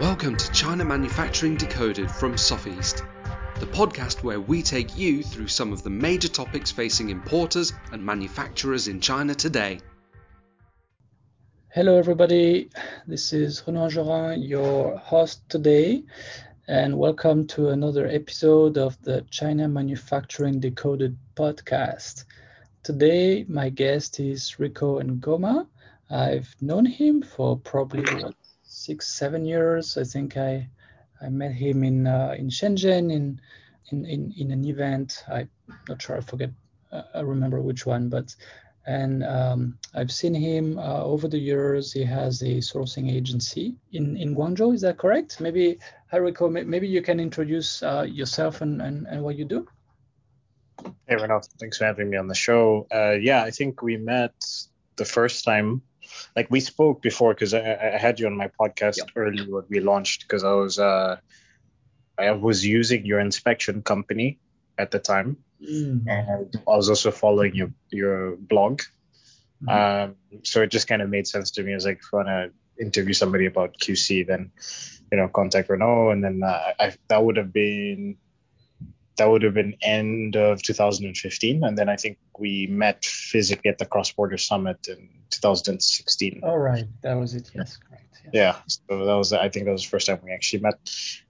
Welcome to China Manufacturing Decoded from Sofeast, the podcast where we take you through some of the major topics facing importers and manufacturers in China today. Hello, everybody. This is Renaud Jorin, your host today, and welcome to another episode of the China Manufacturing Decoded podcast. Today, my guest is Rico Ngoma. I've known him for probably six, seven years. I think I I met him in uh, in Shenzhen in, in in in an event. I'm not sure. I forget. Uh, I remember which one, but and um, I've seen him uh, over the years. He has a sourcing agency in in Guangzhou. Is that correct? Maybe Rico, maybe you can introduce uh, yourself and, and and what you do. Hey Renaud, thanks for having me on the show. Uh, yeah, I think we met the first time, like we spoke before because I, I, had you on my podcast yep. early when we launched because I was uh, I was using your inspection company at the time, mm. and I was also following your your blog. Mm. Um, so it just kind of made sense to me. I was like, if you want to interview somebody about QC, then you know contact Renaud, and then uh, I, that would have been that would have been end of 2015 and then i think we met physically at the cross border summit in 2016 all right that was it yes correct yeah. so that was i think that was the first time we actually met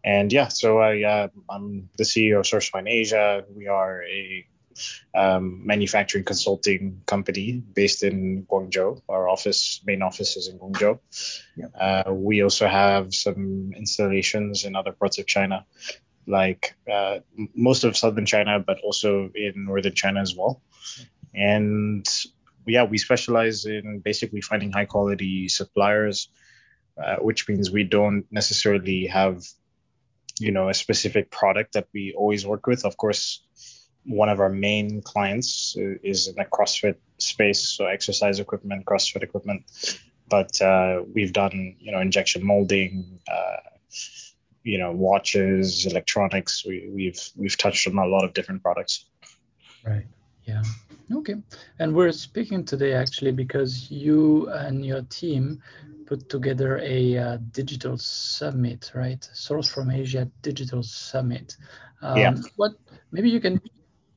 and yeah so i uh, i'm the ceo of sourcefine asia we are a um, manufacturing consulting company based in Guangzhou. Our office, main office, is in Guangzhou. Yeah. Uh, we also have some installations in other parts of China like uh, most of southern China, but also in northern China as well. And yeah, we specialize in basically finding high quality suppliers, uh, which means we don't necessarily have, you know, a specific product that we always work with. Of course, one of our main clients is in the CrossFit space, so exercise equipment, CrossFit equipment. But uh, we've done, you know, injection molding, uh, you know watches electronics we, we've we've touched on a lot of different products. Right. Yeah. Okay. And we're speaking today actually because you and your team put together a uh, digital summit right? Source from asia digital summit. Um, yeah. what maybe you can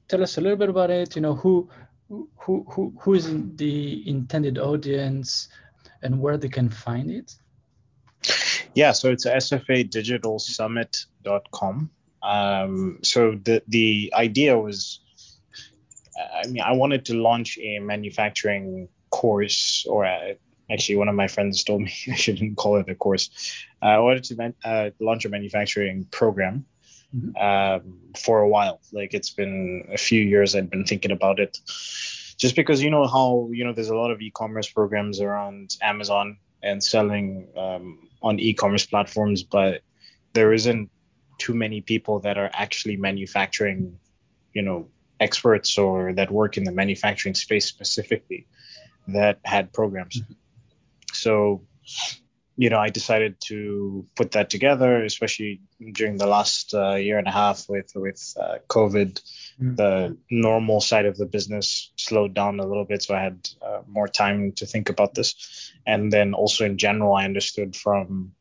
tell us a little bit about it you know who who who who is the intended audience and where they can find it yeah, so it's sfadigitalsummit.com. Um, so the the idea was, I mean, I wanted to launch a manufacturing course, or a, actually, one of my friends told me I shouldn't call it a course. Uh, I wanted to man, uh, launch a manufacturing program. Mm-hmm. Um, for a while, like it's been a few years, I'd been thinking about it, just because you know how you know there's a lot of e-commerce programs around Amazon and selling um, on e-commerce platforms, but there isn't too many people that are actually manufacturing, you know, experts or that work in the manufacturing space specifically that had programs. Mm-hmm. So, you know, I decided to put that together, especially during the last uh, year and a half with with uh, COVID. Mm-hmm. The normal side of the business slowed down a little bit, so I had uh, more time to think about this. And then also in general, I understood from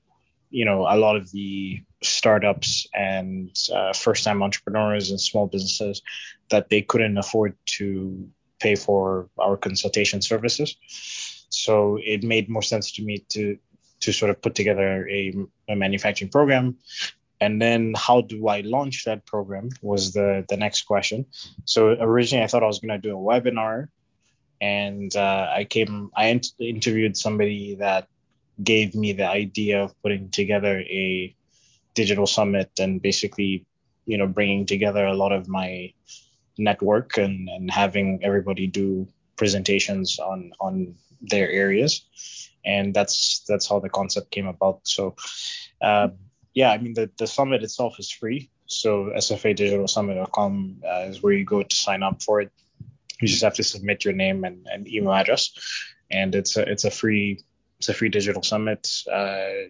you know a lot of the startups and uh, first-time entrepreneurs and small businesses that they couldn't afford to pay for our consultation services. So it made more sense to me to to sort of put together a, a manufacturing program and then how do I launch that program was the the next question. So originally I thought I was going to do a webinar, and uh, I came I int- interviewed somebody that gave me the idea of putting together a digital summit and basically you know bringing together a lot of my network and and having everybody do presentations on on their areas and that's that's how the concept came about so uh, yeah, I mean the, the summit itself is free. So sfadigitalsummit.com uh, is where you go to sign up for it. You just have to submit your name and, and email address, and it's a it's a free it's a free digital summit. Uh,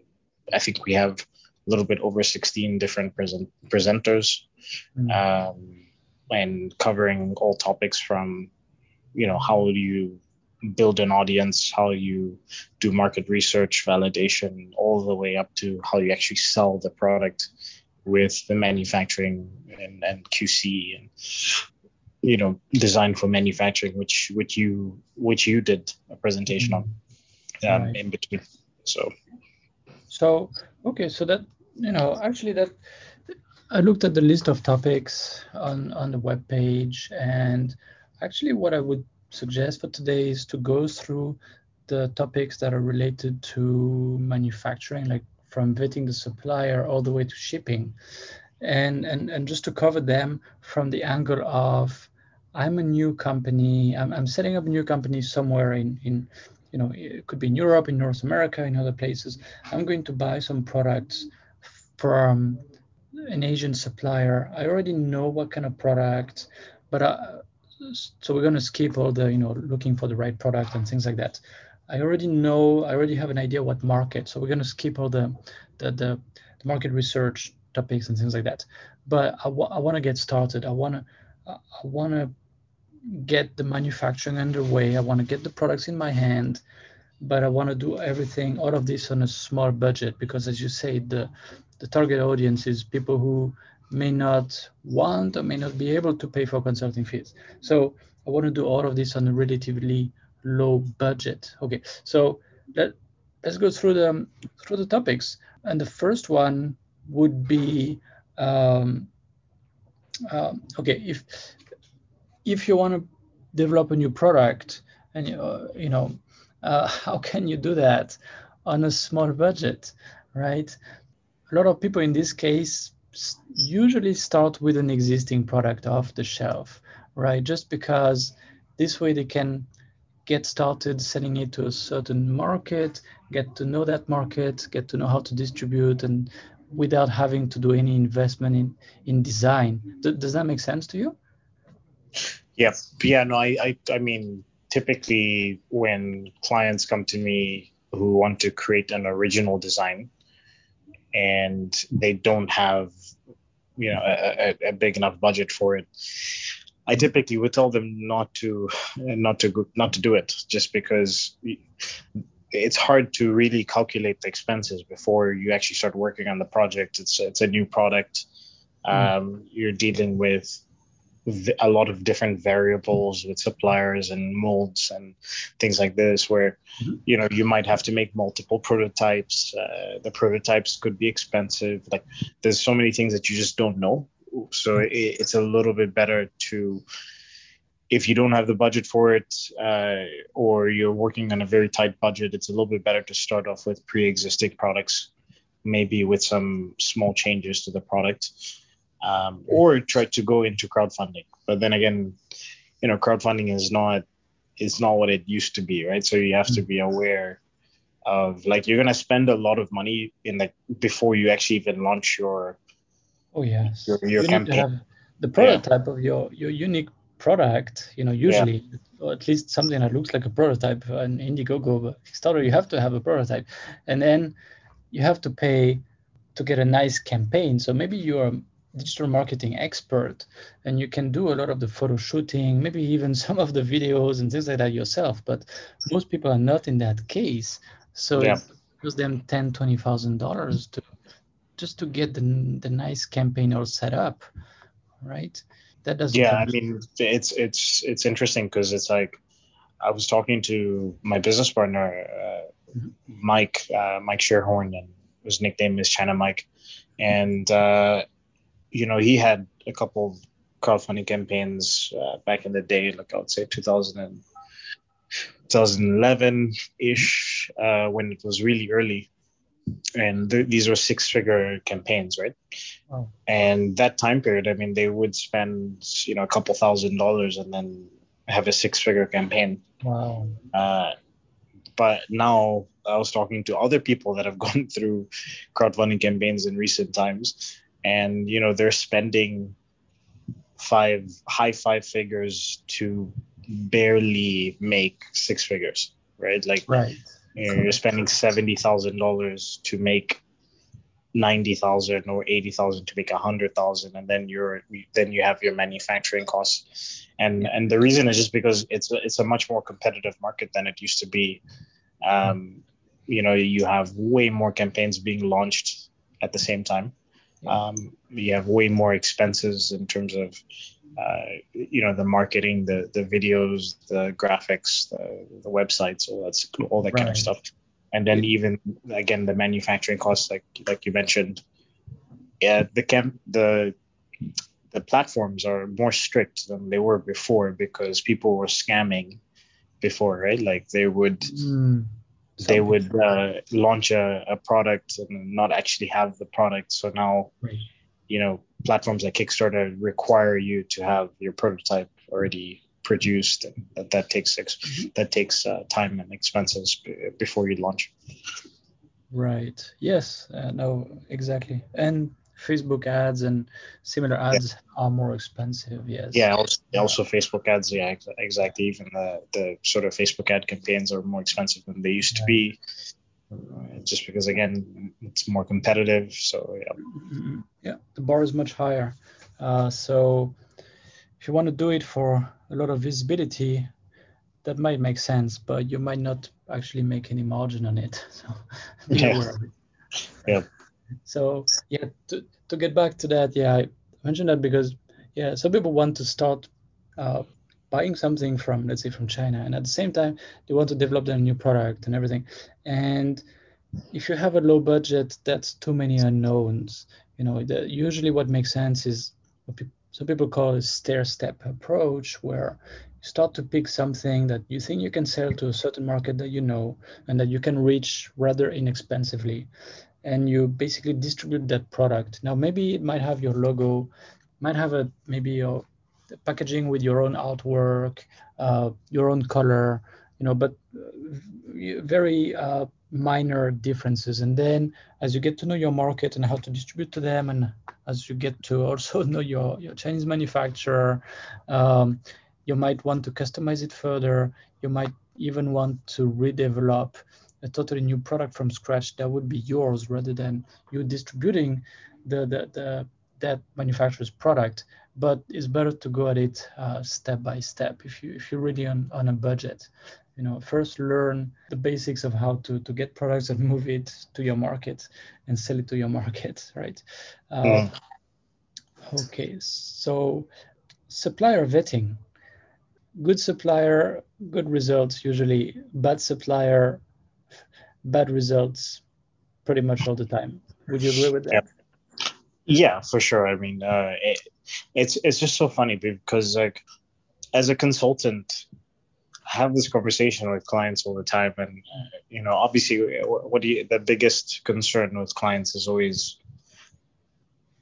I think we have a little bit over 16 different present, presenters, mm. um, and covering all topics from you know how do you build an audience, how you do market research, validation, all the way up to how you actually sell the product with the manufacturing and, and QC and you know design for manufacturing, which which you which you did a presentation on um, right. in between. So so okay, so that you know actually that I looked at the list of topics on on the web page and actually what I would suggest for today is to go through the topics that are related to manufacturing, like from vetting the supplier all the way to shipping. And, and, and just to cover them from the angle of I'm a new company, I'm, I'm setting up a new company somewhere in, in, you know, it could be in Europe, in North America, in other places. I'm going to buy some products from an Asian supplier. I already know what kind of product, but I, so we're going to skip all the, you know, looking for the right product and things like that. I already know, I already have an idea what market. So we're going to skip all the, the, the, market research topics and things like that. But I, w- I want to get started. I want to, I want to get the manufacturing underway. I want to get the products in my hand, but I want to do everything, all of this on a small budget because, as you say, the the target audience is people who may not want or may not be able to pay for consulting fees. So I want to do all of this on a relatively low budget. Okay, so let, let's go through the through the topics. And the first one would be um, uh, okay if if you want to develop a new product and uh, you know uh, how can you do that on a small budget, right? A lot of people in this case usually start with an existing product off the shelf, right? Just because this way they can get started selling it to a certain market, get to know that market, get to know how to distribute, and without having to do any investment in in design. D- does that make sense to you? Yeah, yeah. No, I, I, I mean, typically when clients come to me who want to create an original design and they don't have, you know, a, a, big enough budget for it, I typically would tell them not to not to not to do it just because it's hard to really calculate the expenses before you actually start working on the project. It's it's a new product. Hmm. Um, you're dealing with a lot of different variables with suppliers and molds and things like this where mm-hmm. you know you might have to make multiple prototypes. Uh, the prototypes could be expensive. Like there's so many things that you just don't know. So it, it's a little bit better to if you don't have the budget for it uh, or you're working on a very tight budget it's a little bit better to start off with pre-existing products maybe with some small changes to the product um, or try to go into crowdfunding but then again you know crowdfunding is not is not what it used to be right so you have to be aware of like you're going to spend a lot of money in the before you actually even launch your Oh yes. Your, your you campaign. Need to have the prototype yeah. of your your unique product. You know, usually, yeah. or at least something that looks like a prototype. An Indiegogo Kickstarter, you have to have a prototype, and then you have to pay to get a nice campaign. So maybe you're digital marketing expert and you can do a lot of the photo shooting, maybe even some of the videos and things like that yourself. But most people are not in that case. So yeah. it costs them ten, twenty thousand dollars to just to get the, the nice campaign all set up, right? That doesn't. Yeah, I mean, it's it's it's interesting because it's like I was talking to my business partner, uh, mm-hmm. Mike uh, Mike Sherhorn, and his nickname is China Mike, and uh, you know he had a couple of crowdfunding campaigns uh, back in the day, like I would say 2000 2011 ish, uh, when it was really early. And th- these were six figure campaigns right? Oh. and that time period i mean they would spend you know a couple thousand dollars and then have a six figure campaign. Wow. Uh, but now i was talking to other people that have gone through crowdfunding campaigns in recent times and you know they're spending five high five figures to barely make six figures right like right you know, you're spending seventy thousand dollars to make ninety thousand or eighty thousand to make a hundred thousand, and then you're then you have your manufacturing costs. And and the reason is just because it's a, it's a much more competitive market than it used to be. Um, you know you have way more campaigns being launched at the same time. Um, you have way more expenses in terms of uh, you know the marketing, the the videos, the graphics, the, the websites, all that's all that right. kind of stuff. And then even again the manufacturing costs, like like you mentioned, yeah, the camp the the platforms are more strict than they were before because people were scamming before, right? Like they would mm, they would uh, launch a, a product and not actually have the product. So now right you know, platforms like Kickstarter require you to have your prototype already produced, and that, that takes mm-hmm. that takes uh, time and expenses b- before you launch. Right. Yes. Uh, no. Exactly. And Facebook ads and similar ads yeah. are more expensive. Yes. Yeah. Also, also Facebook ads. Yeah. Exactly. Even the the sort of Facebook ad campaigns are more expensive than they used to be just because again it's more competitive. So yeah. Mm-hmm. Yeah, the bar is much higher. Uh, so if you want to do it for a lot of visibility, that might make sense, but you might not actually make any margin on it. So be yeah. aware of it. Yeah. So yeah, to, to get back to that, yeah, I mentioned that because yeah, some people want to start uh, buying something from let's say from China and at the same time they want to develop their new product and everything. And if you have a low budget that's too many unknowns. You know the, usually what makes sense is what pe- some people call a stair step approach where you start to pick something that you think you can sell to a certain market that you know and that you can reach rather inexpensively and you basically distribute that product now maybe it might have your logo might have a maybe your packaging with your own artwork, uh, your own color, you know, but uh, very uh, minor differences. And then as you get to know your market and how to distribute to them, and as you get to also know your, your Chinese manufacturer, um, you might want to customize it further. You might even want to redevelop a totally new product from scratch that would be yours rather than you distributing the, the, the that manufacturer's product. But it's better to go at it uh, step by step if you if you're really on, on a budget. You know first learn the basics of how to to get products and move it to your market and sell it to your market right? Uh, mm. okay so supplier vetting. Good supplier good results usually bad supplier bad results pretty much all the time would you agree with that yep. Yeah, for sure. I mean, uh, it, it's it's just so funny because like as a consultant, I have this conversation with clients all the time, and uh, you know, obviously, what do you, the biggest concern with clients is always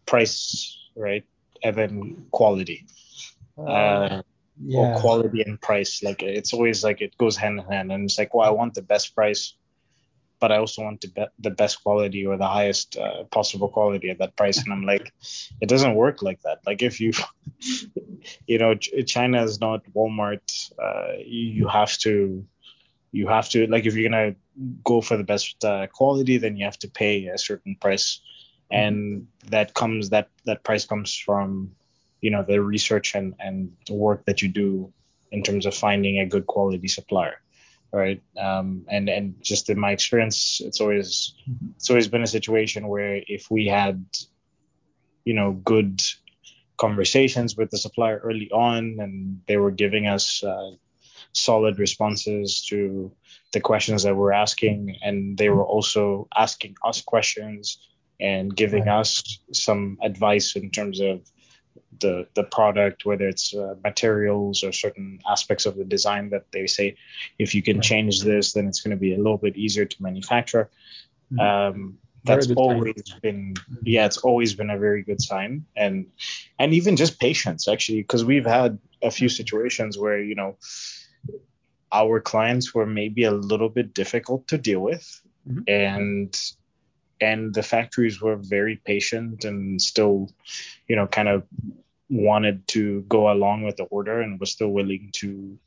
price, right, and then quality. Uh, uh yeah. Or quality and price, like it's always like it goes hand in hand, and it's like, well, I want the best price but I also want be- the best quality or the highest uh, possible quality at that price. And I'm like, it doesn't work like that. Like if you, you know, China is not Walmart. Uh, you have to, you have to like if you're gonna go for the best uh, quality, then you have to pay a certain price, mm-hmm. and that comes that that price comes from, you know, the research and and the work that you do in terms of finding a good quality supplier right? Um, and and just in my experience, it's always it's always been a situation where if we had, you know, good conversations with the supplier early on, and they were giving us uh, solid responses to the questions that we're asking, and they were also asking us questions and giving right. us some advice in terms of the the product, whether it's uh, materials or certain aspects of the design that they say, if you can change this, then it's going to be a little bit easier to manufacture. Mm-hmm. Um, that's always sign. been yeah, it's always been a very good sign, and and even just patience actually, because we've had a few situations where you know our clients were maybe a little bit difficult to deal with, mm-hmm. and and the factories were very patient and still, you know, kind of wanted to go along with the order and was still willing to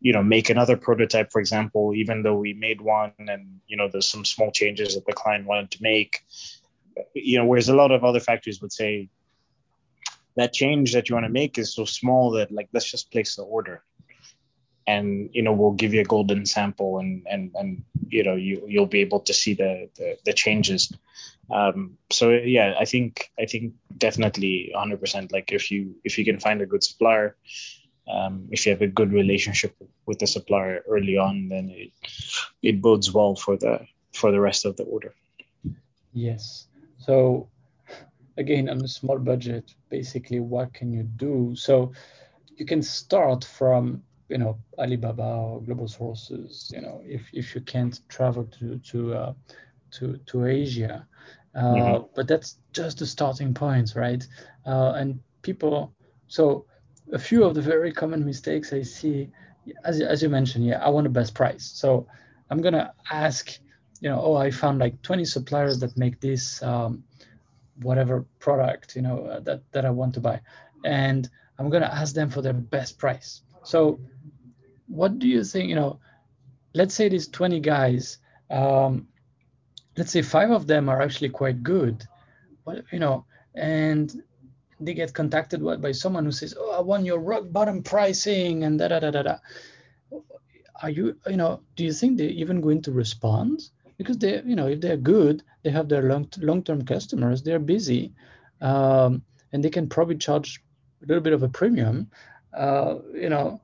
you know make another prototype for example even though we made one and you know there's some small changes that the client wanted to make. You know whereas a lot of other factories would say that change that you want to make is so small that like let's just place the order. And you know we'll give you a golden sample and and and you know you you'll be able to see the the, the changes um so yeah i think i think definitely 100% like if you if you can find a good supplier um, if you have a good relationship with the supplier early on then it it bodes well for the for the rest of the order. Yes. So again on a small budget basically what can you do? So you can start from you know Alibaba or global sources you know if, if you can't travel to to uh, to to Asia uh, mm-hmm. but that's just the starting point right uh, and people so a few of the very common mistakes I see as, as you mentioned yeah I want the best price so I'm gonna ask you know oh I found like 20 suppliers that make this um, whatever product you know uh, that that I want to buy and I'm gonna ask them for their best price so what do you think? You know, let's say these 20 guys, um, let's say five of them are actually quite good, but you know, and they get contacted by someone who says, "Oh, I want your rock bottom pricing," and da da da da da. Are you, you know, do you think they're even going to respond? Because they, you know, if they're good, they have their long long-term customers, they're busy, um, and they can probably charge a little bit of a premium. Uh, you know,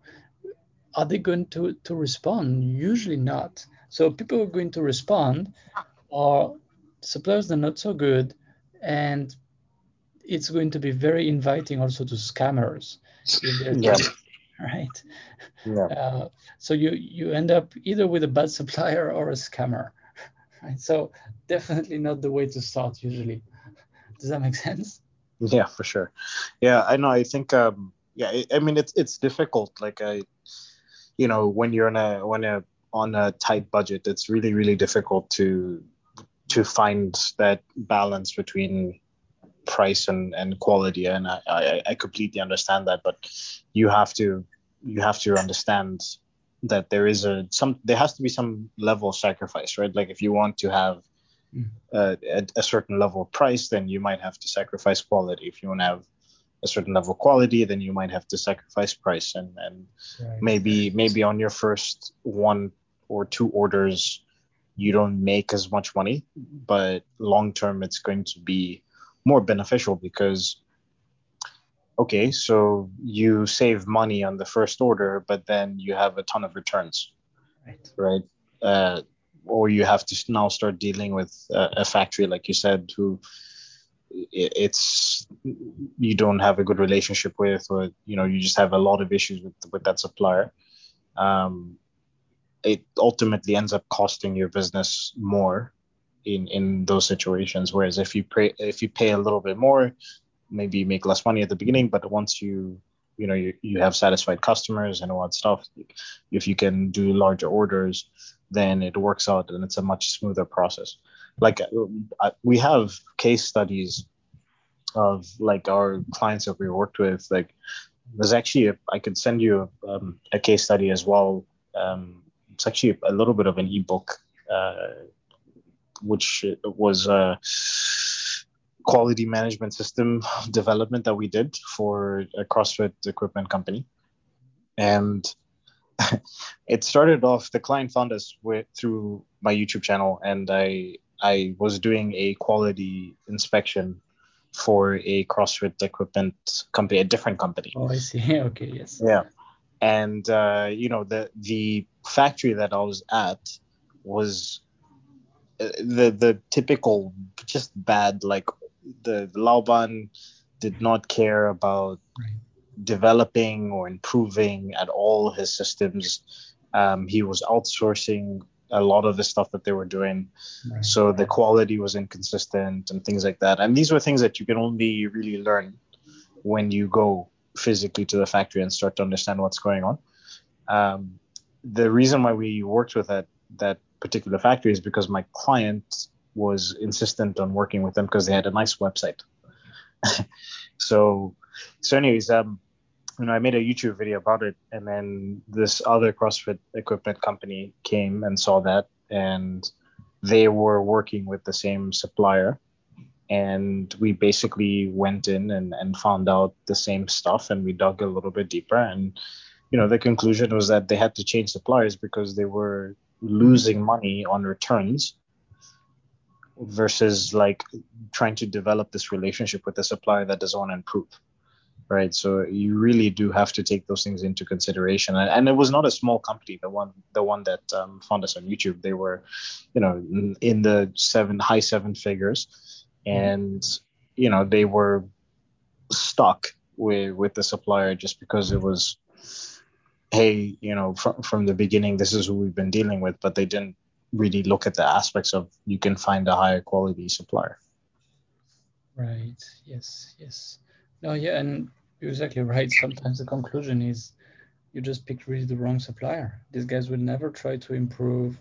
are they going to, to respond? Usually not. So people are going to respond are suppliers that are not so good, and it's going to be very inviting also to scammers. yeah. Right. Yeah. Uh, so you you end up either with a bad supplier or a scammer. Right. So definitely not the way to start usually. Does that make sense? Yeah, for sure. Yeah, I know. I think um, yeah. I mean, it's it's difficult. Like I you know when you're on a when a on a tight budget it's really really difficult to to find that balance between price and, and quality. And I, I, I completely understand that but you have to you have to understand that there is a some there has to be some level of sacrifice right? Like if you want to have mm. uh, a, a certain level of price then you might have to sacrifice quality. If you want to have a certain level of quality, then you might have to sacrifice price. And, and right. maybe maybe on your first one or two orders you don't make as much money, but long term it's going to be more beneficial because okay, so you save money on the first order, but then you have a ton of returns, right? Right. Uh, or you have to now start dealing with a, a factory, like you said, who it's you don't have a good relationship with or you know you just have a lot of issues with with that supplier um, it ultimately ends up costing your business more in in those situations. Whereas if you pay if you pay a little bit more maybe you make less money at the beginning but once you you know you, you have satisfied customers and all that stuff if you can do larger orders then it works out and it's a much smoother process. Like uh, we have case studies of like our clients that we worked with like there's actually a, I could send you a, um, a case study as well um, it's actually a little bit of an ebook uh, which was a quality management system development that we did for a CrossFit equipment company and it started off the client found us with, through my YouTube channel and I I was doing a quality inspection for a CrossFit equipment company, a different company. Oh, I see. okay, yes. Yeah, and uh, you know the the factory that I was at was uh, the the typical just bad like the, the Laoban did not care about right. developing or improving at all his systems. Um, he was outsourcing a lot of the stuff that they were doing. Right. So the quality was inconsistent and things like that. And these were things that you can only really learn when you go physically to the factory and start to understand what's going on. Um, the reason why we worked with that that particular factory is because my client was insistent on working with them because they had a nice website. so, so anyways, um, you know, I made a YouTube video about it, and then this other CrossFit equipment company came and saw that, and they were working with the same supplier, and we basically went in and, and found out the same stuff, and we dug a little bit deeper, and you know, the conclusion was that they had to change suppliers because they were losing money on returns versus like trying to develop this relationship with a supplier that doesn't want to improve right? So you really do have to take those things into consideration. And, and it was not a small company the one the one that um, found us on youtube. They were you know in the seven high seven figures. And you know they were stuck with with the supplier just because it was hey you know from, from the beginning this is who we've been dealing with but they didn't really look at the aspects of you can find a higher quality supplier. Right. Yes. Yes. No. Yeah. And you're exactly right. Sometimes the conclusion is you just picked really the wrong supplier. These guys will never try to improve.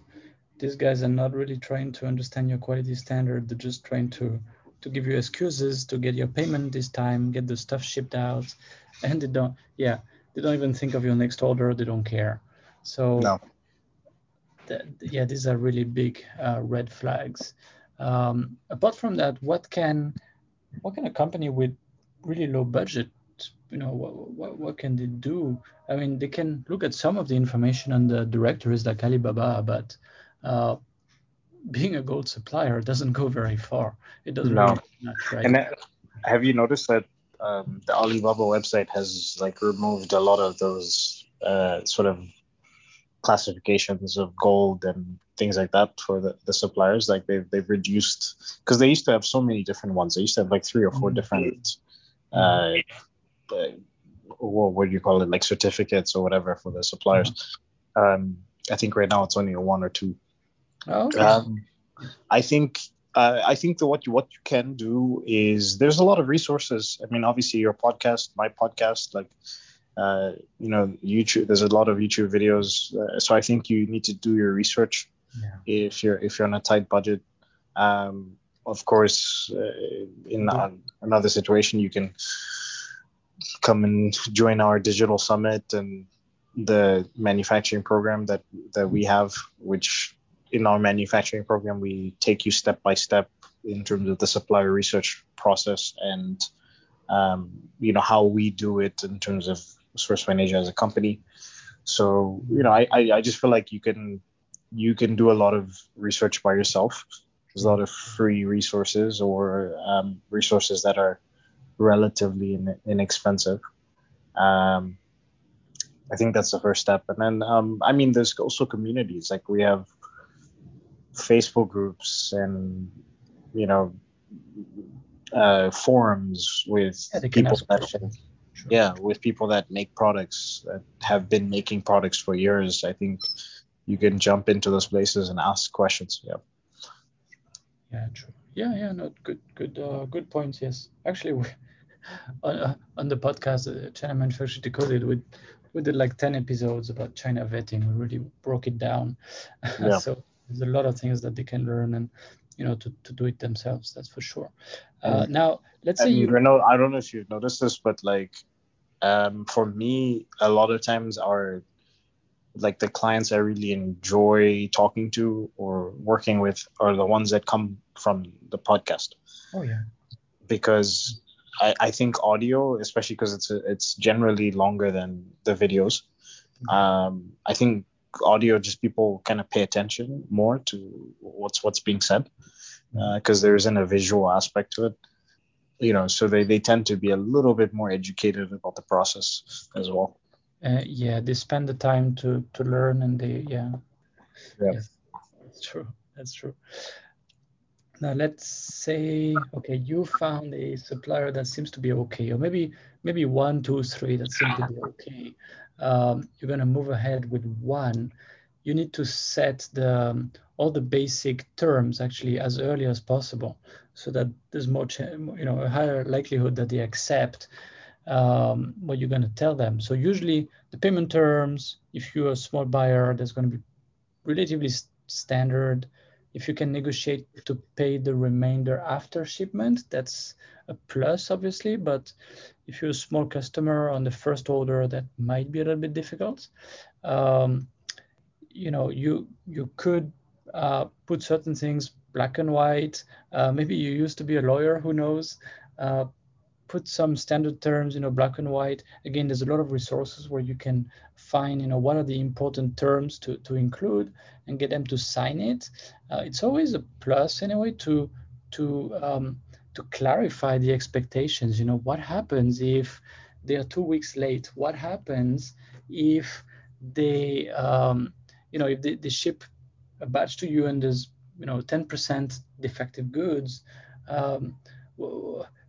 These guys are not really trying to understand your quality standard. They're just trying to to give you excuses to get your payment this time, get the stuff shipped out, and they don't. Yeah, they don't even think of your next order. They don't care. So no yeah, these are really big uh, red flags. Um, apart from that, what can what can a company with really low budget, you know, what, what, what can they do? I mean, they can look at some of the information on the directories like Alibaba, but uh, being a gold supplier doesn't go very far. It doesn't no. really much, right? And uh, have you noticed that um, the Alibaba website has like removed a lot of those uh, sort of classifications of gold and things like that for the, the suppliers. Like they've they've reduced because they used to have so many different ones. They used to have like three or 4 mm-hmm. different uh, uh, what would you call it like certificates or whatever for the suppliers. Mm-hmm. Um, I think right now it's only a one or two. Oh, okay. Um, I think uh, I think that what you what you can do is there's a lot of resources. I mean, obviously your podcast, my podcast, like uh, you know, YouTube. There's a lot of YouTube videos, uh, so I think you need to do your research yeah. if you're if you're on a tight budget. Um, of course, uh, in yeah. another situation, you can come and join our digital summit and the manufacturing program that that we have, which in our manufacturing program we take you step by step in terms of the supplier research process and um, you know how we do it in terms of Source Asia as a company. So you know, I, I, I just feel like you can you can do a lot of research by yourself. There's a lot of free resources or um, resources that are relatively in, inexpensive. Um, I think that's the first step. And then, um, I mean, there's also communities. Like we have Facebook groups and, you know, uh, forums with yeah, people that, Sure. Yeah, with people that make products that have been making products for years, I think you can jump into those places and ask questions. Yeah. Yeah, true. Yeah, yeah, no, good, good, uh, good points. Yes, actually, we, on, uh, on the podcast, uh, China Manufacturing Decoded, we we did like ten episodes about China vetting. We really broke it down. Yeah. so there's a lot of things that they can learn and you know to, to do it themselves. That's for sure. Uh, now, let's say you. I don't know if you've noticed this, but like um, for me, a lot of times are like the clients I really enjoy talking to or working with are the ones that come from the podcast. Oh yeah. Because I, I think audio, especially because it's a, it's generally longer than the videos. Mm-hmm. Um, I think audio just people kind of pay attention more to what's what's being said because uh, there isn't a visual aspect to it you know, so they, they tend to be a little bit more educated about the process as well. Uh, yeah, they spend the time to to learn, and they yeah. Yeah, yes, that's true. That's true. Now let's say okay, you found a supplier that seems to be okay, or maybe maybe one, two, three that seem to be okay. Um, you're gonna move ahead with one. You need to set the all the basic terms actually as early as possible so that there's more, you know, a higher likelihood that they accept um, what you're to tell them. So usually the payment terms, if you're a small buyer, that's to be relatively standard. If you can negotiate to pay the remainder after shipment, that's a plus, obviously. But if you're a small customer on the first order, that might be a little bit difficult. Um, you know, you you could uh, put certain things black and white. Uh, maybe you used to be a lawyer, who knows? Uh, put some standard terms, you know, black and white. Again, there's a lot of resources where you can find, you know, what are the important terms to, to include and get them to sign it. Uh, it's always a plus anyway to to um, to clarify the expectations. You know, what happens if they are two weeks late? What happens if they, um, you know, if they, they ship a batch to you and there's, you know, 10% defective goods? Um,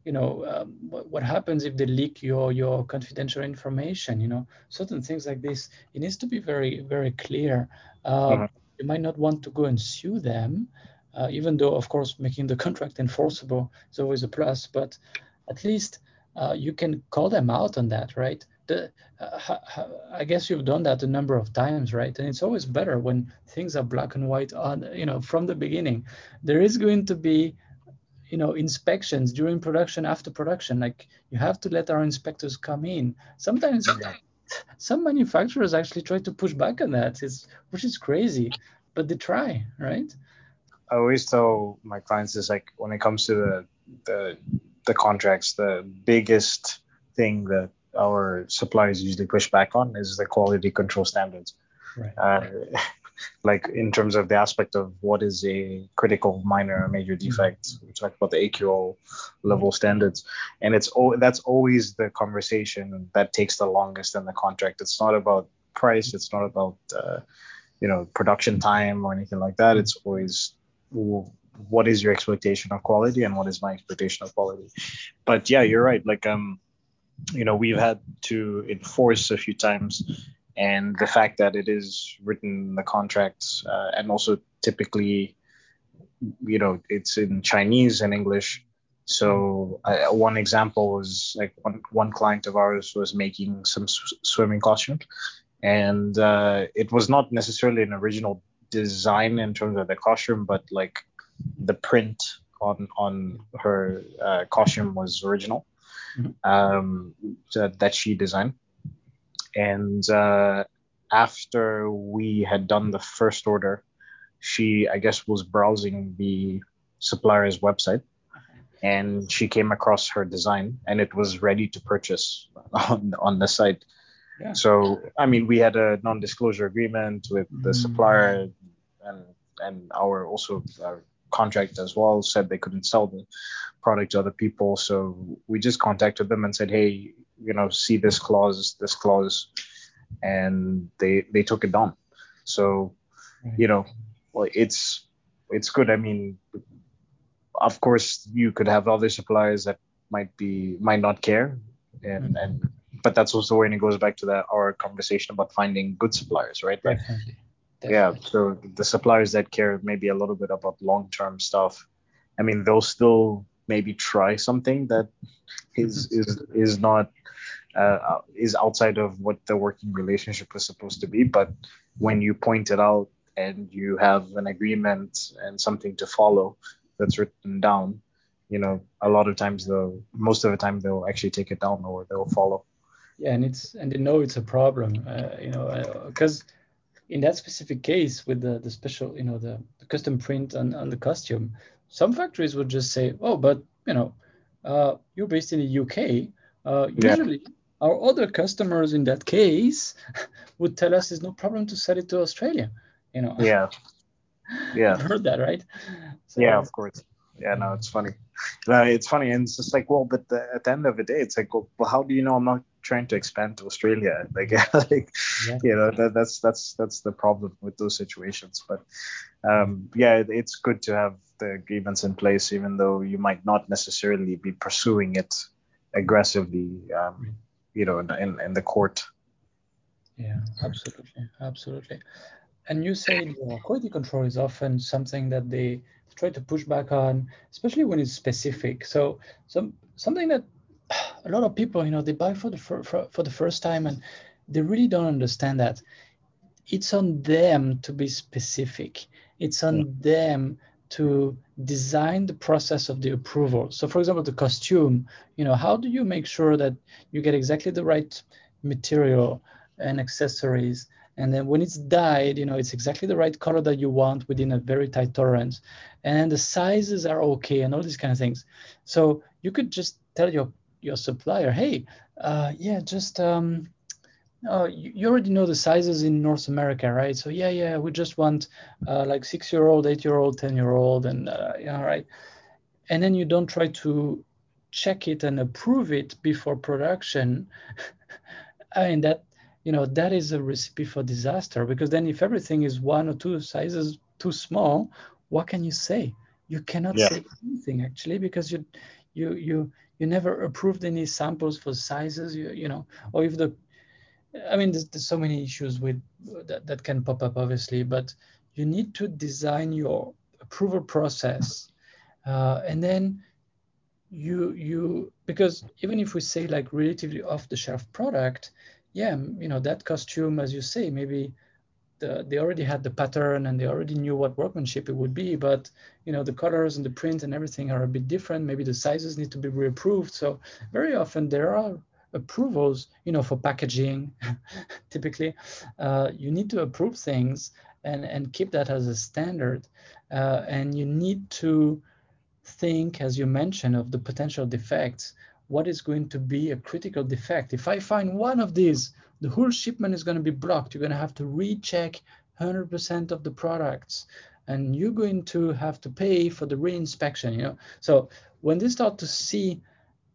you know, um, what, what, happens if they leak your your confidential information? You know, certain things like this. It needs to be very very clear. Uh. You might not want to go and sue them, uh, even though, of course, making the contract enforceable is always a plus. But at least uh, you can call them out on that, right? The, uh, I guess you've done that a number of times, right? And it's always better when things are black and white on, you know, from the beginning. There is going to be you know inspections during production after production like you have to let our inspectors come in. Sometimes some manufacturers actually try to push back on that it's, which is crazy but they try right? I always tell my clients is like when it comes to the the the contracts the biggest thing that our suppliers usually push back on is the quality control standards. Right. Uh, like in terms of the aspect of what is a critical, minor, or major mm-hmm. defect. We talk about the AQL level standards, and it's that's always the conversation that takes the longest in the contract. It's not about price. It's not about uh, you know production time or anything like that. It's always what is your expectation of quality and what is my expectation of quality. But yeah, you're right. Like um, you know, we've had to enforce a few times and the fact that it is written in the contracts uh, and also typically you know it's in chinese and english. So uh, one example was like one, one client of ours was making some sw- swimming costumes and uh, it was not necessarily an original design in terms of the costume but like the print on on her uh, costume was original mm-hmm. um, that, that she designed and uh, after we had done the first order, she, I guess, was browsing the supplier's website and she came across her design and it was ready to purchase on, on the site. Yeah. So, I mean, we had a non disclosure agreement with the mm. supplier and and our also our contract as well said they couldn't sell the product to other people. So we just contacted them and said, hey, you know see this clause this clause and they they took it down so you know it's it's good i mean of course you could have other suppliers that might be might not care and mm-hmm. and but that's also when it goes back to that our conversation about finding good suppliers right Definitely. Definitely. yeah so the suppliers that care maybe a little bit about long-term stuff i mean they'll still maybe try something that is is is not uh, is outside of what the working relationship was supposed to be. But when you point it out and you have an agreement and something to follow that's written down, you know, a lot of times they'll, most of the time they'll actually take it down or they'll follow. Yeah, and it's and they know it's a problem, uh, you know, because uh, in that specific case with the the special, you know, the, the custom print on, on the costume, some factories would just say, oh, but you know, uh, you're based in the UK. Uh, usually, yeah our other customers in that case would tell us it's no problem to sell it to Australia. You know. Yeah. Yeah. I've heard that, right? So, yeah, of course. Yeah, no, it's funny. Uh, it's funny, and it's just like, well, but the, at the end of the day, it's like, well, well, how do you know I'm not trying to expand to Australia? Like, like yeah. you know, that, that's that's that's the problem with those situations. But um, yeah, it's good to have the agreements in place, even though you might not necessarily be pursuing it aggressively. Um, you know in, in the court yeah absolutely absolutely and you say you know, quality control is often something that they try to push back on especially when it's specific so some something that a lot of people you know they buy for the for, for, for the first time and they really don't understand that it's on them to be specific it's on yeah. them to design the process of the approval. So, for example, the costume, you know, how do you make sure that you get exactly the right material and accessories? And then when it's dyed, you know, it's exactly the right color that you want within a very tight tolerance. And the sizes are okay and all these kind of things. So you could just tell your your supplier, hey, uh, yeah, just um, oh, you, you already know the sizes in North America, right? So yeah, yeah, we just want uh, like six-year-old, eight-year-old, ten-year-old, and uh, yeah, right. And then you don't try to check it and approve it before production. I mean that you know that is a recipe for disaster because then if everything is one or two sizes too small, what can you say? You cannot Yeah. say anything actually because you you you you never approved any samples for sizes. You you know, or if the I mean, there's, there's so many issues with that, that can pop up, obviously, but you need to design your approval process, uh, and then you you because even if we say like relatively off-the-shelf product, yeah, you know that costume, as you say, maybe the, they already had the pattern and they already knew what workmanship it would be, but you know the colors and the print and everything are a bit different. Maybe the sizes need to be reapproved. So very often there are approvals, you know, for packaging. typically, uh, you need to approve things and and keep that as a standard, uh, and you need to think, as you mentioned, of the potential defects. What is going to be a critical defect? If I find one of these, the whole shipment is going to be blocked. You're going to have to recheck 100% of the products, and you're going to have to pay for the reinspection. You know, so when they start to see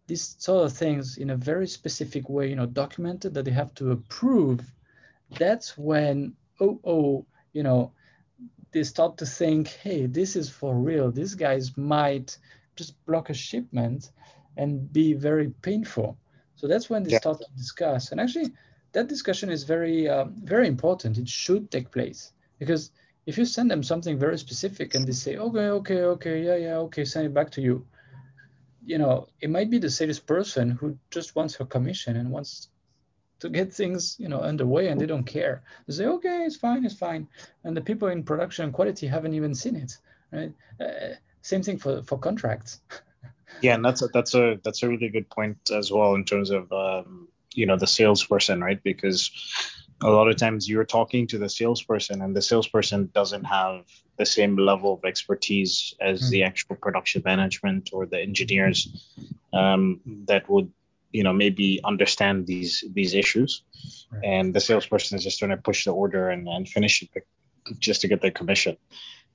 these sort of things in a very specific way, you know, documented that they have to approve, that's when oh oh, you know, they start to think, hey, this is for real. These guys might just block a shipment and be very painful. So that's when they Yeah. start to discuss. And actually, that discussion is very, um, very important. It should take place because if you send them something very specific and they say, okay, okay, okay, yeah, yeah, okay, send it back to you, you know, it might be the salesperson who just wants her commission and wants to get things you know underway and they don't care they say okay it's fine it's fine and the people in production and quality haven't even seen it right uh, same thing for for contracts Yeah, and that's a, that's a that's a really good point as well in terms of um, you know the salesperson, right? Because a lot of times you're talking to the salesperson, and the salesperson doesn't have the same level of expertise as Mm. the actual production management or the engineers um, that would you know maybe understand these these issues, Right. and the salesperson is just trying to push the order and, and finish it just to get their commission.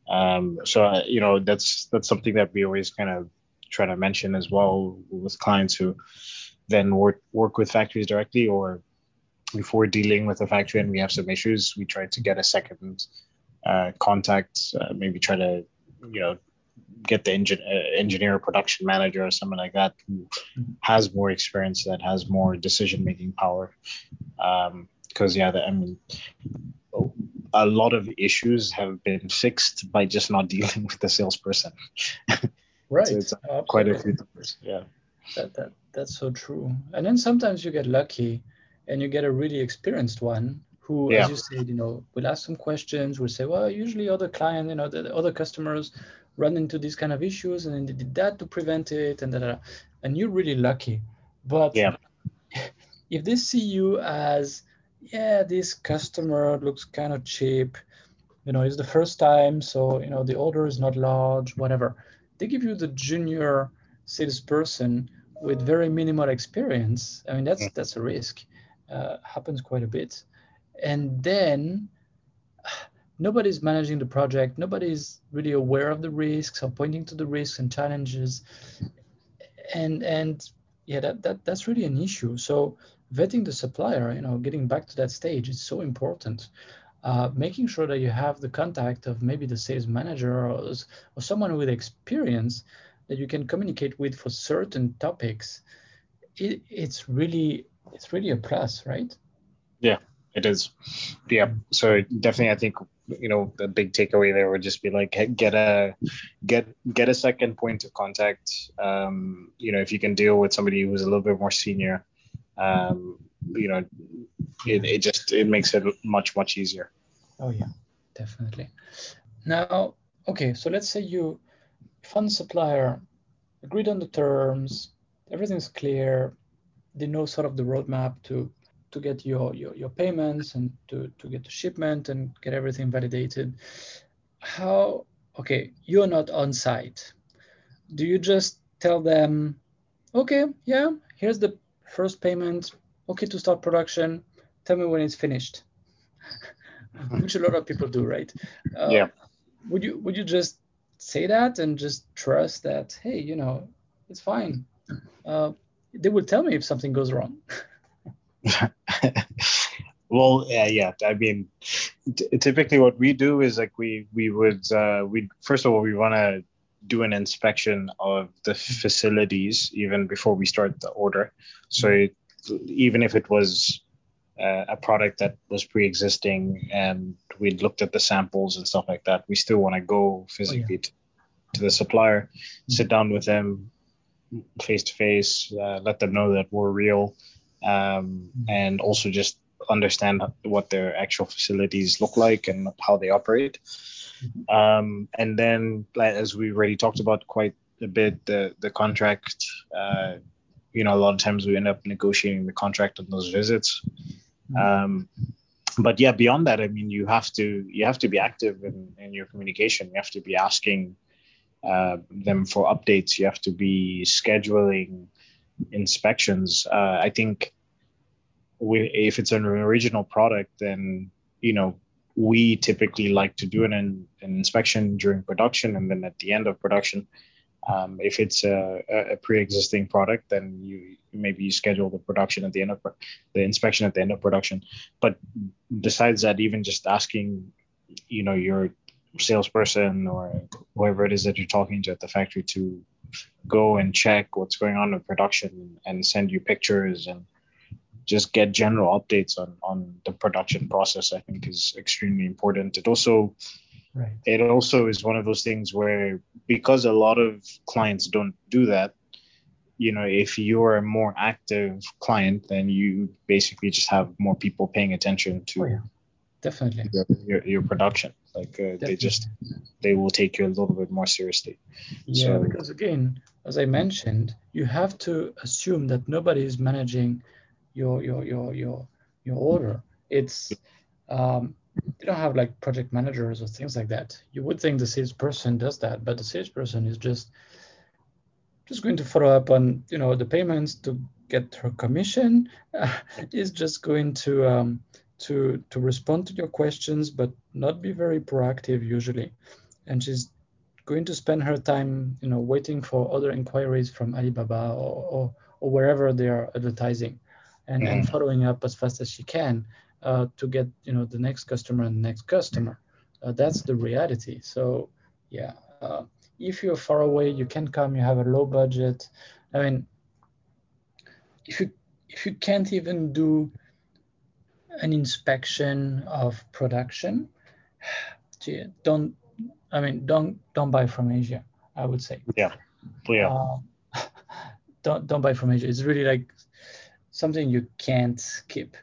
Um, so uh, you know that's that's something that we always kind of try to mention as well with clients who then work work with factories directly or before dealing with a factory and we have some issues, we try to get a second uh, contact, uh, maybe try to, you know, get the engin- uh, engineer or production manager or someone like that who has more experience, that has more decision making power. Because, yeah, the, I mean, a lot of issues have been fixed by just not dealing with the salesperson. Right So it's quite a few things. Yeah. that, that that's so true and then sometimes you get lucky and you get a really experienced one who Yeah. as you said you know will ask some questions will say well usually other client you know the, the other customers run into these kind of issues and then they did that to prevent it and da, da, da. and you're really lucky but Yeah. if they see you as yeah this customer looks kind of cheap you know it's the first time so you know the order is not large whatever they give you the junior salesperson with very minimal experience i mean that's that's a risk. Uh, happens quite a bit. And then nobody's managing the project. Nobody's really aware of the risks or pointing to the risks and challenges. And and yeah that, that that's really an issue. So vetting the supplier you know getting back to that stage is so important uh, making sure that you have the contact of maybe the sales manager or, or someone with experience that you can communicate with for certain topics it, it's really it's really a plus right Yeah, It is. Yeah. So definitely, I think you know the big takeaway there would just be like get a get get a second point of contact. Um, you know, if you can deal with somebody who's a little bit more senior, um, you know, it, it just it makes it much much easier. oh yeah definitely now okay so let's say you fund supplier agreed on the terms everything's clear they know sort of the roadmap to to get your your, your payments and to, to get the shipment and get everything validated how okay you're not on site do you just tell them okay yeah here's the first payment. Okay, to start production. Tell me when it's finished. Which a lot of people do, right? Uh, yeah. Would you would you just say that and just trust that hey, you know, it's fine. Uh, they will tell me if something goes wrong. well, yeah, yeah. I mean, t- typically what we do is like we we would uh, we first of all we want to do an inspection of the facilities even before we start the order. So it, even if it was uh, a product that was pre-existing and we looked at the samples and stuff like that, we still want to go physically oh, yeah. to, to, the supplier, mm-hmm. sit down with them face to face, let them know that we're real, um, mm-hmm. and also just understand what their actual facilities look like and how they operate. Mm-hmm. Um, and then, as we already talked about quite a bit, the the contract. Uh, you know, a lot of times we end up negotiating the contract on those visits. Mm-hmm. Um, but yeah, beyond that, I mean, you have to you have to be active in, in your communication. You have to be asking uh, them for updates. You have to be scheduling inspections. Uh, I think we, if it's an original product, then you know we typically like to do an, an inspection during production and then at the end of production. Um, if it's a, a, pre-existing product, then you maybe you schedule the production at the end of the inspection at the end of production. But besides that, even just asking, you know, your salesperson or whoever it is that you're talking to at the factory to go and check what's going on in production and send you pictures and just get general updates on on the production process i think is extremely important it also right. it also is one of those things where because a lot of clients don't do that you know if you're a more active client then you basically just have more people paying attention to oh, yeah. definitely your, your, your production like uh, they just they will take you a little bit more seriously yeah so, because again as i mentioned you have to assume that nobody is managing your your your your your order. It's um, you don't have like project managers or things like that. You would think the salesperson does that, but the salesperson is just just going to follow up on you know the payments to get her commission. Uh, is just going to um, to to respond to your questions, but not be very proactive usually, and she's going to spend her time you know waiting for other inquiries from Alibaba or, or, or wherever they are advertising and, mm. and following up as fast as she can uh, to get you know the next customer and the next customer. Uh, that's the reality. So yeah, uh, if you're far away, you can come. You have a low budget. I mean, if you if you can't even do an inspection of production, gee, don't. I mean, don't don't buy from Asia. I would say. Yeah. Yeah. Uh, don't don't buy from Asia. It's really like something you can't skip.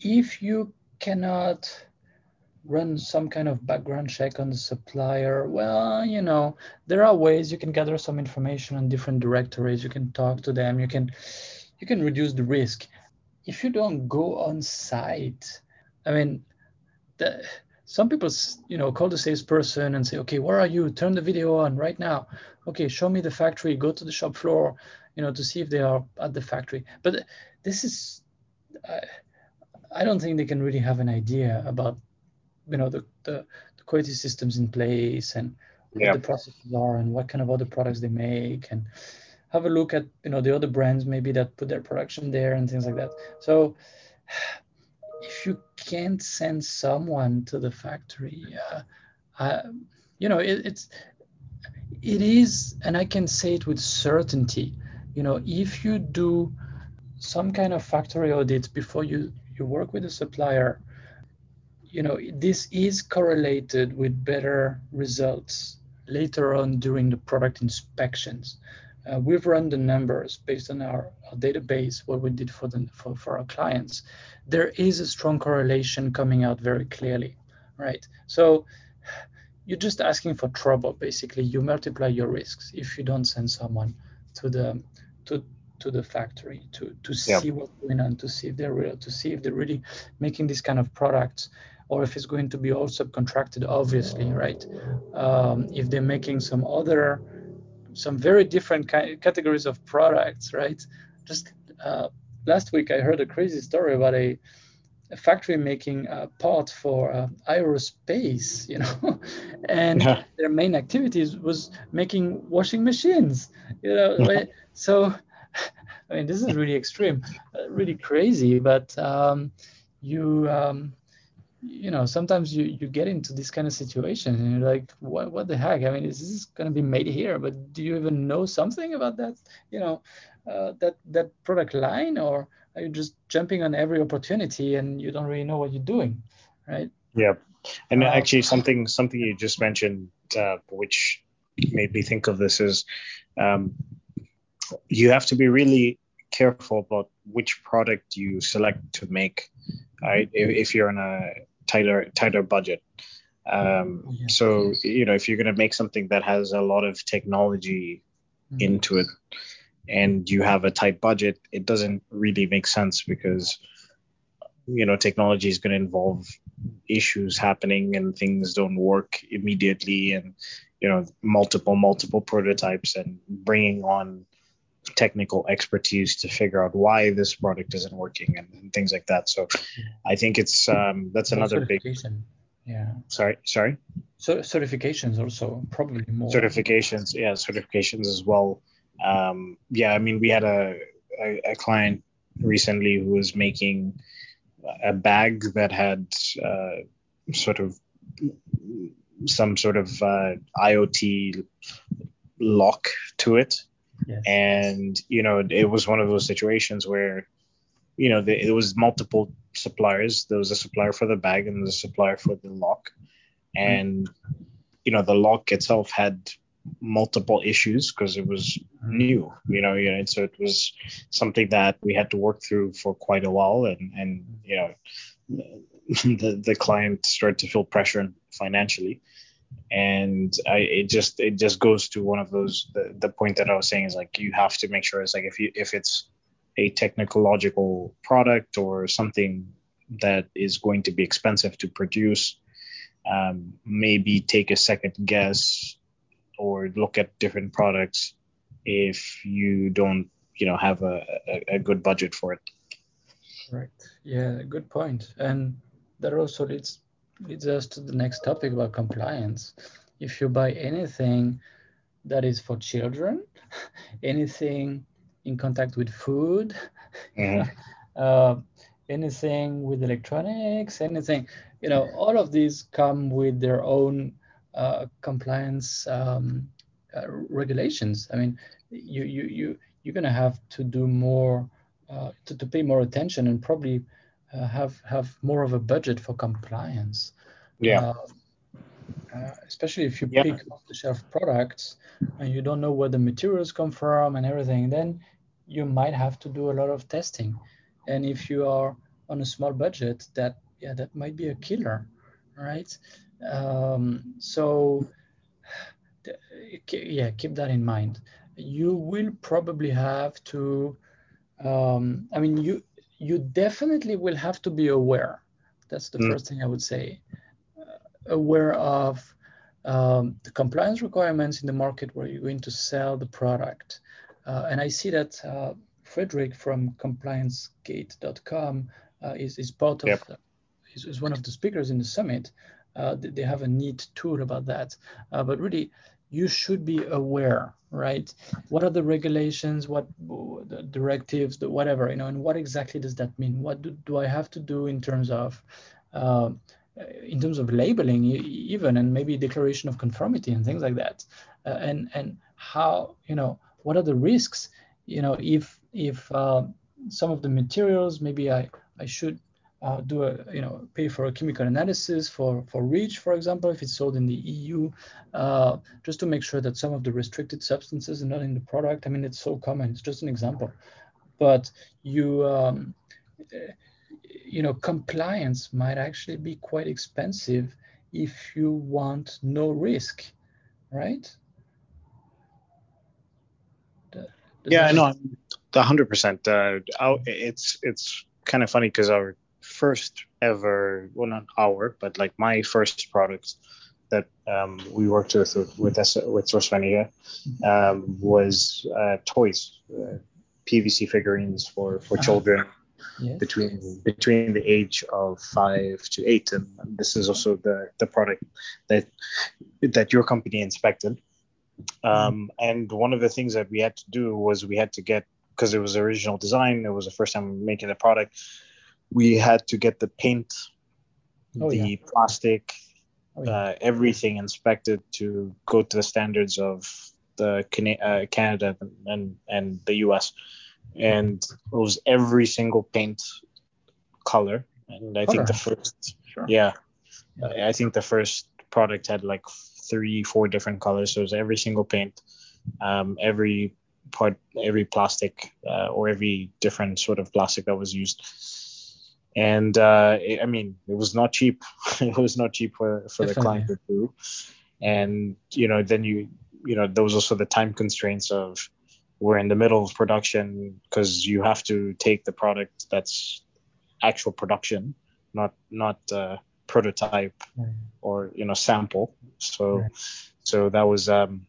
If you cannot run some kind of background check on the supplier, well, you know, there are ways you can gather some information on different directories. You can talk to them. You can you can reduce the risk. If you don't go on site, I mean, the, some people, you know, call the salesperson and say, okay, where are you? Turn the video on right now. Okay, show me the factory. Go to the shop floor you know, to see if they are at the factory. But this is, I, I don't think they can really have an idea about, you know, the, the, the quality systems in place and what the processes are and what kind of other products they make and have a look at, you know, the other brands maybe that put their production there and things like that. So if you can't send someone to the factory, uh, I, you know, it, it's, it is, and I can say it with certainty, you know, if you do some kind of factory audit before you, you work with a supplier, you know, this is correlated with better results later on during the product inspections. Uh, we've run the numbers based on our, our, database, what we did for, the, for, for our clients. There is a strong correlation coming out very clearly, right? So you're just asking for trouble, basically. You multiply your risks if you don't send someone to the to to the factory to to yeah. see what's going on, to see if they're real, to see if they're really making this kind of products, or if it's going to be all subcontracted, obviously, right? Um, if they're making some other, some very different ca- categories of products, right? just uh, last week I heard a crazy story about a, a factory making a part for uh, aerospace, you know, and yeah. their main activities was making washing machines, you know. Yeah. So, I mean, this is really extreme, uh, really crazy, but um, you. Um, you know sometimes you you get into this kind of situation and you're like what what the heck? I mean is this going to be made here? But do you even know something about that you know uh, that that product line or are you just jumping on every opportunity and you don't really know what you're doing right? Yeah. And uh, actually something something you just mentioned uh, which made me think of this is um, you have to be really careful about which product you select to make right? If, if you're in a tighter tighter budget. Um, so you know if you're going to make something that has a lot of technology mm-hmm. into it and you have a tight budget it doesn't really make sense because you know technology is going to involve issues happening and things don't work immediately and you know multiple multiple prototypes and bringing on technical expertise to figure out why this product isn't working and, and things like that. So I think it's um, that's another big. Reason. Yeah. Sorry. Sorry. So certifications also probably more. Certifications, yeah, certifications as well. Um, yeah, I mean, we had a, a, a client recently who was making a bag that had uh, sort of some sort of uh, IoT lock to it Yes. And you know, it was one of those situations where, you know, there, was multiple suppliers. There was a supplier for the bag and the supplier for the lock, and mm-hmm. you know, the lock itself had multiple issues because it was new. You know, you know, so it was something that we had to work through for quite a while, and and you know, the the client started to feel pressure financially and I, it just it just goes to one of those the, the point that I was saying is like you have to make sure it's like if you if it's a technological product or something that is going to be expensive to produce um, maybe take a second guess or look at different products if you don't you know have a, a, a good budget for it right yeah good point. and that also leads leads us to the next topic about compliance. If you buy anything that is for children, anything in contact with food, mm-hmm. uh, anything with electronics, anything, you know, all of these come with their own uh, compliance um, uh, regulations. I mean, you you you you're gonna have to do more uh, to, to pay more attention and probably have have more of a budget for compliance. Yeah. Uh, especially if you yeah. pick off the shelf products and you don't know where the materials come from and everything, then you might have to do a lot of testing. And if you are on a small budget, that yeah, that might be a killer, right? Um, so yeah, keep that in mind. You will probably have to. Um, I mean, you you definitely will have to be aware. That's the mm. first thing I would say. Uh, aware of um, the compliance requirements in the market where you're going to sell the product. Uh, and I see that uh, Frederick from compliancegate.com uh, is, is part of, yep. the, is, is, one of the speakers in the summit. Uh, they have a neat tool about that. Uh, but really, you should be aware, right? What are the regulations? What the directives? The whatever, you know, and what exactly does that mean? What do, do I have to do in terms of uh, in terms of labeling even and maybe declaration of conformity and things like that uh, and and how you know what are the risks you know if if uh, some of the materials maybe i i should uh, do a you know pay for a chemical analysis for for REACH, for example, if it's sold in the EU, uh, just to make sure that some of the restricted substances are not in the product. I mean, it's so common. It's just an example, but you um, you know compliance might actually be quite expensive if you want no risk, right? Does yeah, no, the hundred percent. Uh, it's it's kind of funny because our first ever, well, not our, but like my first product that um, we worked with with with, with Source um, was uh, toys, uh, PVC figurines for for Uh-huh. children Yes. between between the age of five to eight, and this is also the the product that that your company inspected. Um, and one of the things that we had to do was we had to get because it was original design, it was the first time making the product. We had to get the paint, Oh, the yeah. plastic, Oh, yeah. uh, everything inspected to go to the standards of the Cana- uh, Canada and and the US, and it was every single paint color. And I think the first, Sure. yeah, Yeah. I think the first product had like three, four different colors. So it was every single paint, um, every part, every plastic, uh, or every different sort of plastic that was used. And uh, it- I mean, it was not cheap. it was not cheap for, for the client to do. And you know, then you, you know, there was also the time constraints of we're in the middle of production because you have to take the product that's actual production, not not uh, prototype Right. or you know sample. So Right. so that was um,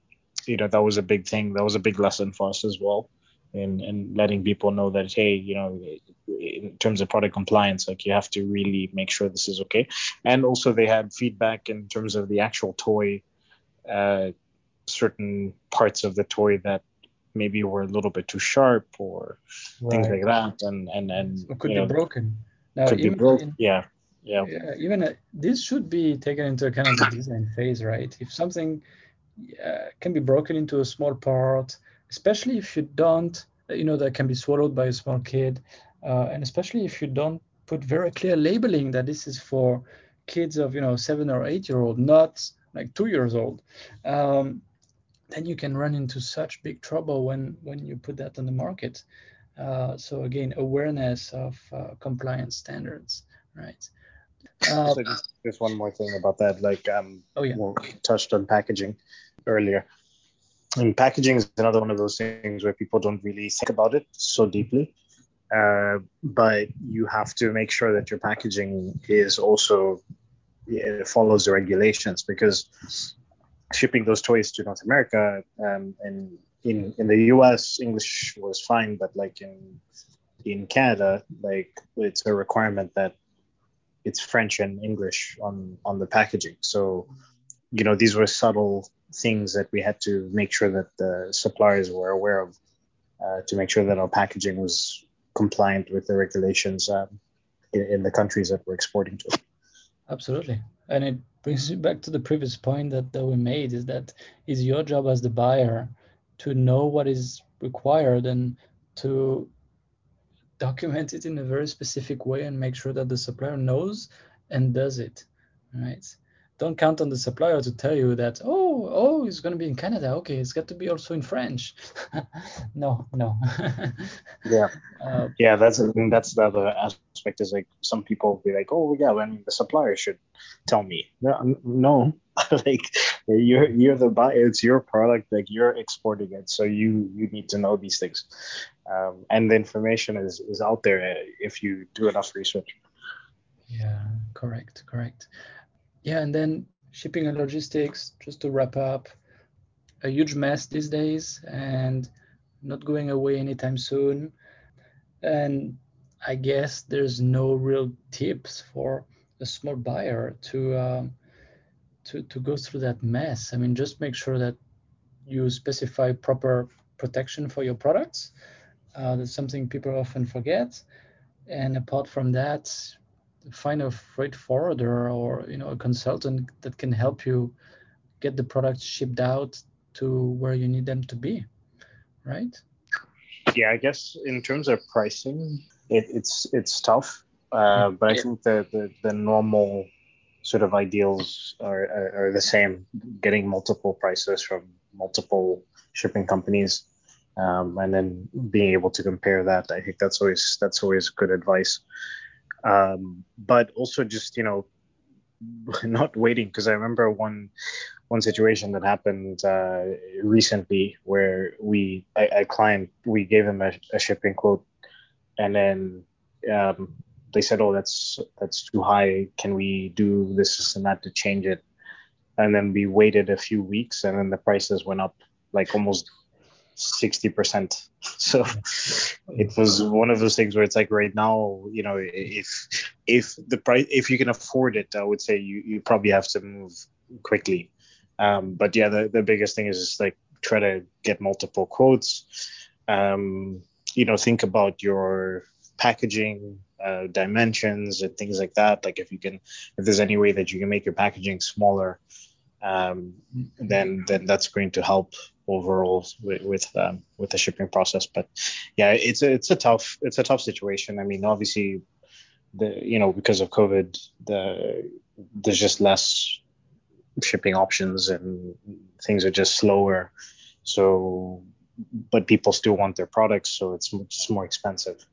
you know that was a big thing. That was a big lesson for us as well, in in letting people know that hey, you know, in terms of product compliance, like you have to really make sure this is okay. And also they had feedback in terms of the actual toy, uh, certain parts of the toy that maybe were a little bit too sharp or things like that, and and and Or could be know, broken. Now, could be even broke. in- Yeah, yeah, Yeah, even uh, this should be taken into account in the design phase, right? If something uh, can be broken into a small part, especially if you don't, you know, that can be swallowed by a small kid, and especially if you don't put very clear labeling that this is for kids of, you know, seven or eight year old, not like two years old, um, then you can run into such big trouble when when you put that on the market. Uh, so again, awareness of uh, compliance standards, right? Uh, so just, just one more thing about that like um oh yeah. we touched on packaging earlier and packaging is another one of those things where people don't really think about it so deeply uh, but you have to make sure that your packaging is also follows the regulations because shipping those toys to North America um, and in in the US English was fine but like in in Canada like it's a requirement that it's French and English on on the packaging. So, you know, these were subtle things that we had to make sure that the suppliers were aware of uh, to make sure that our packaging was compliant with the regulations um, in, in the countries that we're exporting to. Absolutely. And it brings you back to the previous point that, that we made is that it's your job as the buyer to know what is required and to document it in a very specific way and make sure that the supplier knows and does it. Right. Don't count on the supplier to tell you that, oh, oh, it's going to be in Canada. Okay, it's got to be also in French. no, no. Yeah. uh, Yeah, that's I mean, that's the other aspect is like some people will be like, oh yeah, I mean the supplier should tell me. No, no. like you're you're the buyer, it's your product, like you're exporting it, so you you need to know these things, um, and the information is is out there if you do enough research. Yeah, correct, correct. Yeah, and then shipping and logistics, just to wrap up, a huge mess these days and not going away anytime soon. And I guess there's no real tips for a small buyer to um, to to go through that mess. I mean, just make sure that you specify proper protection for your products. Uh, that's something people often forget. And apart from that, find a freight forwarder or you know a consultant that can help you get the products shipped out to where you need them to be right Yeah, I guess in terms of pricing, it, it's it's tough, uh, but I think the, the the normal sort of ideals are, are, are the same. Getting multiple prices from multiple shipping companies, um, and then being able to compare that. I think that's always that's always good advice. Um, but also just you know not waiting because I remember one one situation that happened uh, recently where we a, a client we gave them a, a shipping quote and then um, they said oh that's that's too high. Can we do this and that to change it? And then we waited a few weeks and then the prices went up like almost 60% So it was one of those things where it's like right now, you know, if if the price if you can afford it, I would say you you probably have to move quickly. Um, but yeah, the, the biggest thing is just like try to get multiple quotes. Um, you know, think about your packaging uh, dimensions and things like that. Like if you can, if there's any way that you can make your packaging smaller, um, then then that's going to help overall with with, um, with the shipping process. But yeah, it's a it's a tough it's a tough situation. I mean, obviously, the you know because of COVID, the there's just less shipping options and things are just slower. So, but people still want their products, so it's it's more expensive.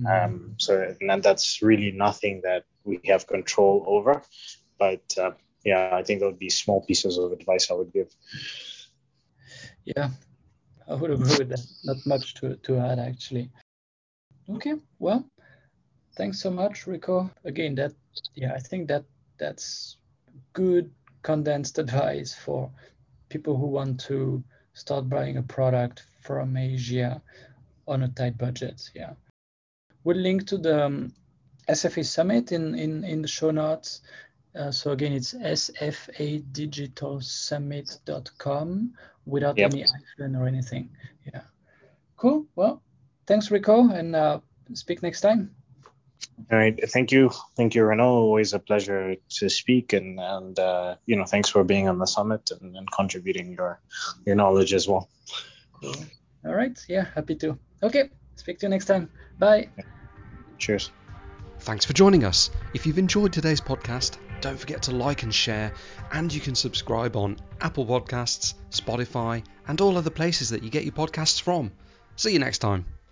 Mm-hmm. Um, so and that's really nothing that we have control over. But uh, yeah, I think that would be small pieces of advice I would give. Yeah, I would agree with that. Not much to, to add actually. Okay, well, thanks so much, Rico. Again, that yeah, I think that that's good condensed advice for people who want to start buying a product from Asia on a tight budget. Yeah. We'll link to the um, Summit in, in, in the show notes. Uh, so again, it's sfadigitalsummit.com without yep. any action or anything. Yeah. Cool. Well, thanks, Rico, and uh, speak next time. All right. Thank you. Thank you, Renaud. Always a pleasure to speak. And, and uh, you know, thanks for being on the summit and, and contributing your, your knowledge as well. Cool. All right. Yeah, happy to. Okay. Speak to you next time. Bye. Cheers. Thanks for joining us. If you've enjoyed today's podcast, don't forget to like and share, and you can subscribe on Apple Podcasts, Spotify, and all other places that you get your podcasts from. See you next time.